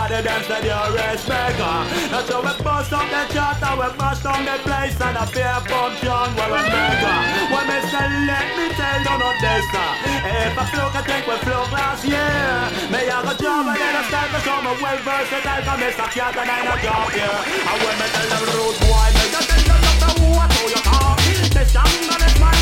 The dance that you're a maker. And so we bust up the chart and we mash down the place And a fair function where we maker When we say let me tell you not this uh. If I flow I think we flow last year may I got job and then I start to show me well versatile Cause me suck yard and I not job here And when me tell them rude boy Me just tell you're just a who I told you talk. This young man is mine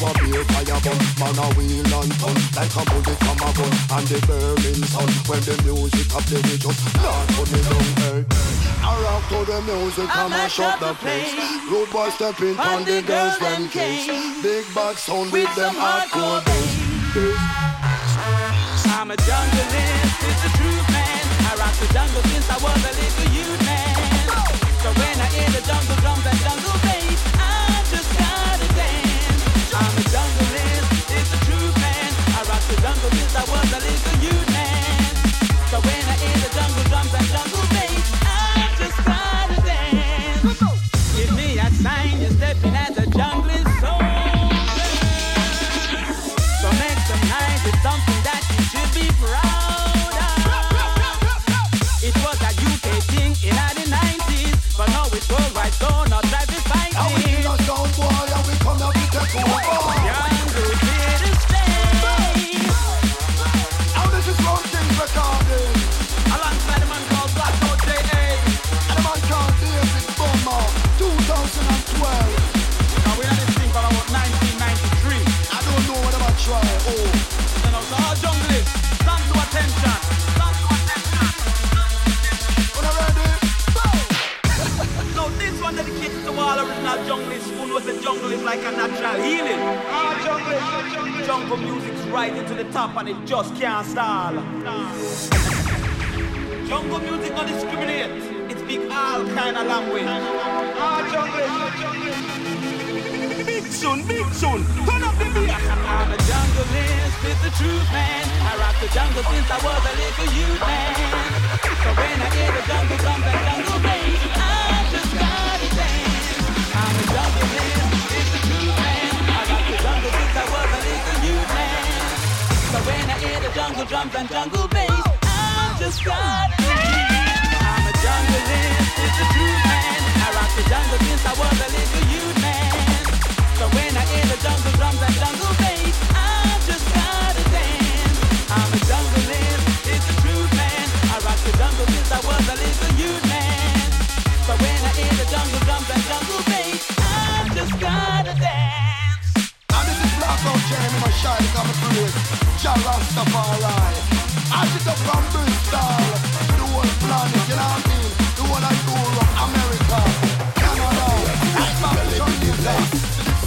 a beer fire burn Man a wheel and turn Like a bullet from a gun. And the burning sun When the music a play we just Not put me down hey. I rock to the music I and mash up the place. Road boy stepping on the girls them case Big bad sound with them hardcore bass. I'm a junglist, it's the truth, man. I rock the jungle since I was a little youth, man. So when I hear the jungle drums I was a little youth, like a natural healing. All junglists, jungle music's rising to the top and it just can't stall. Jungle music don't discriminate. It speak all kind of language. All junglists, big soon, big soon. Turn up the beat. I'm a junglist, it's the truth, man. I rock the jungle since I was a little youth, man. So when I hear the jungle and jungle bass, jungle drums and jungle bass, I just dance. I'm a junglist, it's the truth, man. I rock the jungle since I was a little youth, man. So when I hear the jungle drums and jungle bass, I just gotta dance. I'm a junglist, it's the truth, man. I rock the jungle since I was a little youth, man. So when I hear the jungle drums and jungle bass, And this is Blackout Jeremy Machine, come and praise Jah Rastafari. I sit up from Bristol The whole planet, you know what I mean? The whole of Europe, America. Canada Right back to Jamaica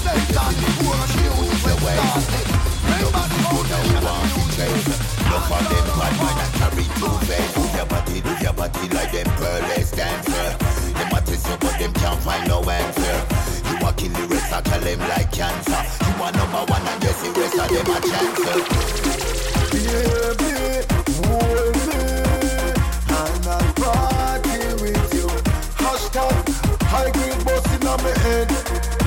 the the music will start it Bring back the foundation of the music of them bad man and carry two face Move your body, move your body like them pearless dancer? Them a test you but them can't find no answer You a kill the rest, I tell them like cancer. You are number one and yes the rest of them a Baby, I'll party with you. High grade boss in my head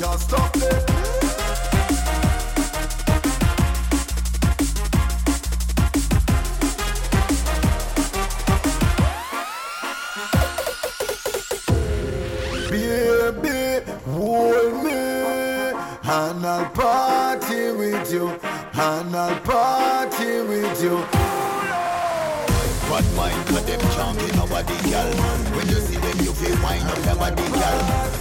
can't stop it. And I'll party with you. And I'll party with you For them can't nobody girl When you see them you feel wine up your body girl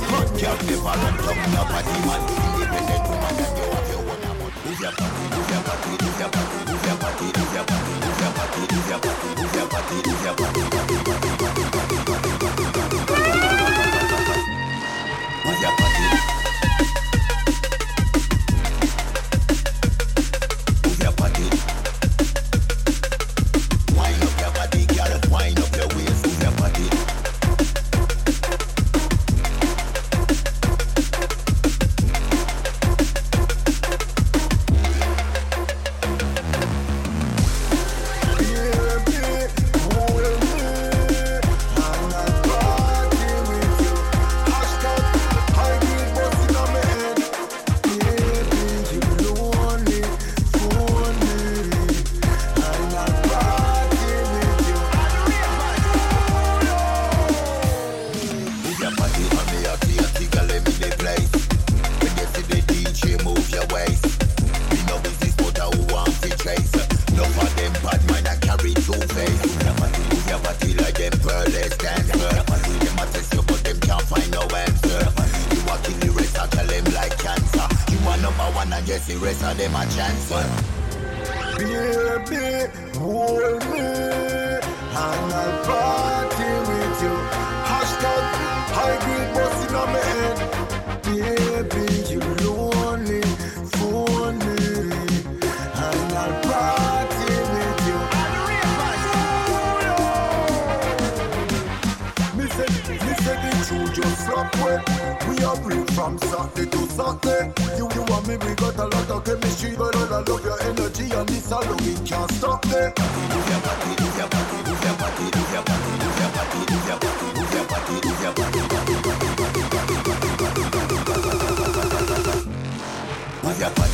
Hot girl never run down your body man Independent woman and you have your own amount move your body, move your body Move your body, move your body, move your body Move your body, move your body, move your body Move your body but I love your energy and this all we can't stop your body, move your body, move your body, move your body. Move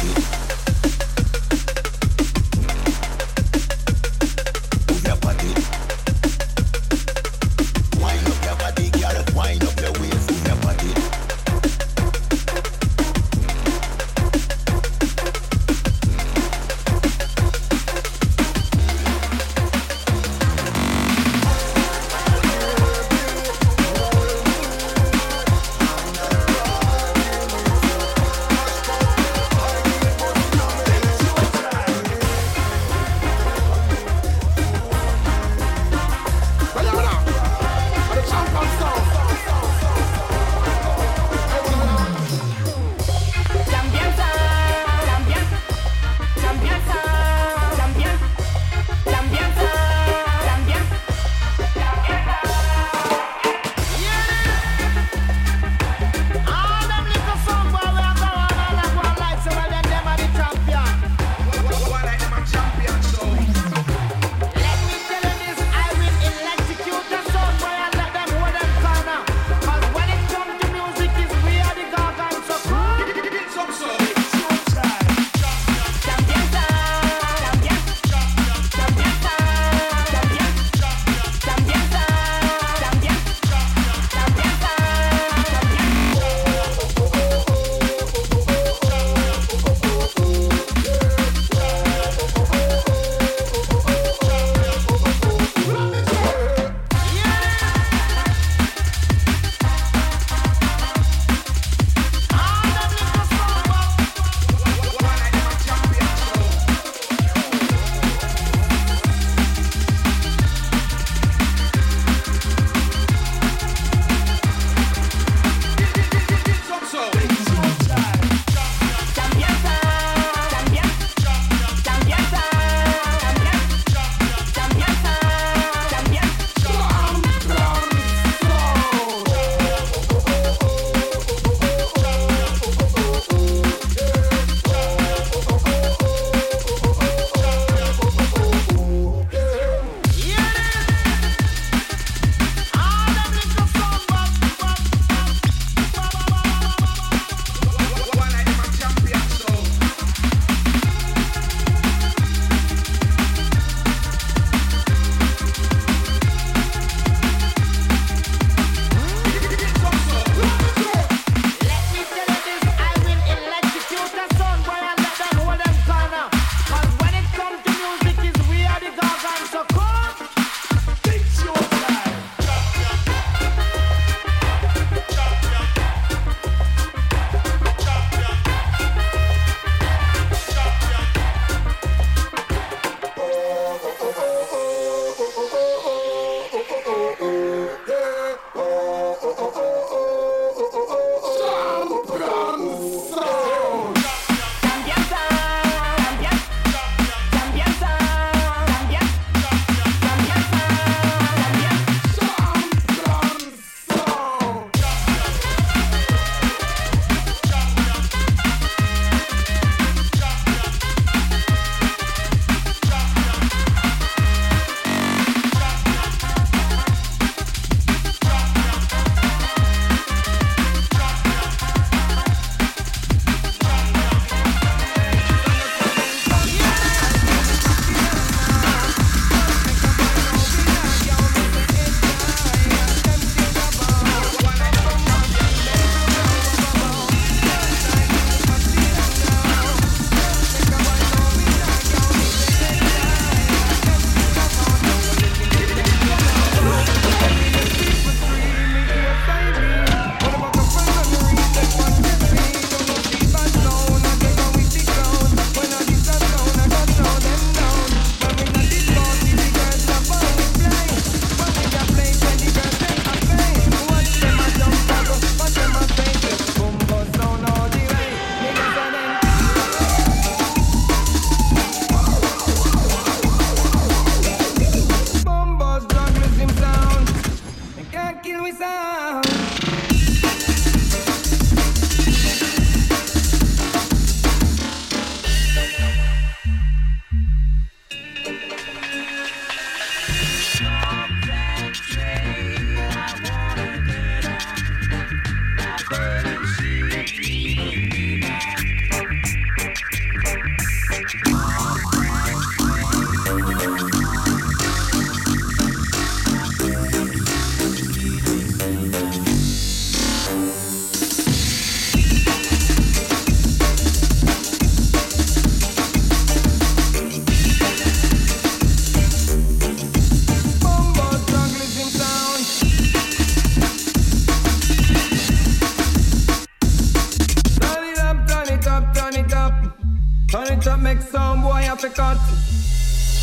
apricot.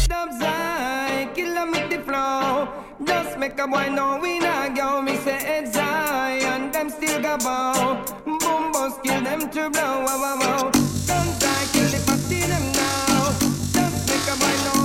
Dubs I kill them with the flow. Just make a boy know we not go. Me say it's I and them still go bow. Boom boss kill them to blow. Wow wow wow. Guns I kill the party them now. Just make a boy know.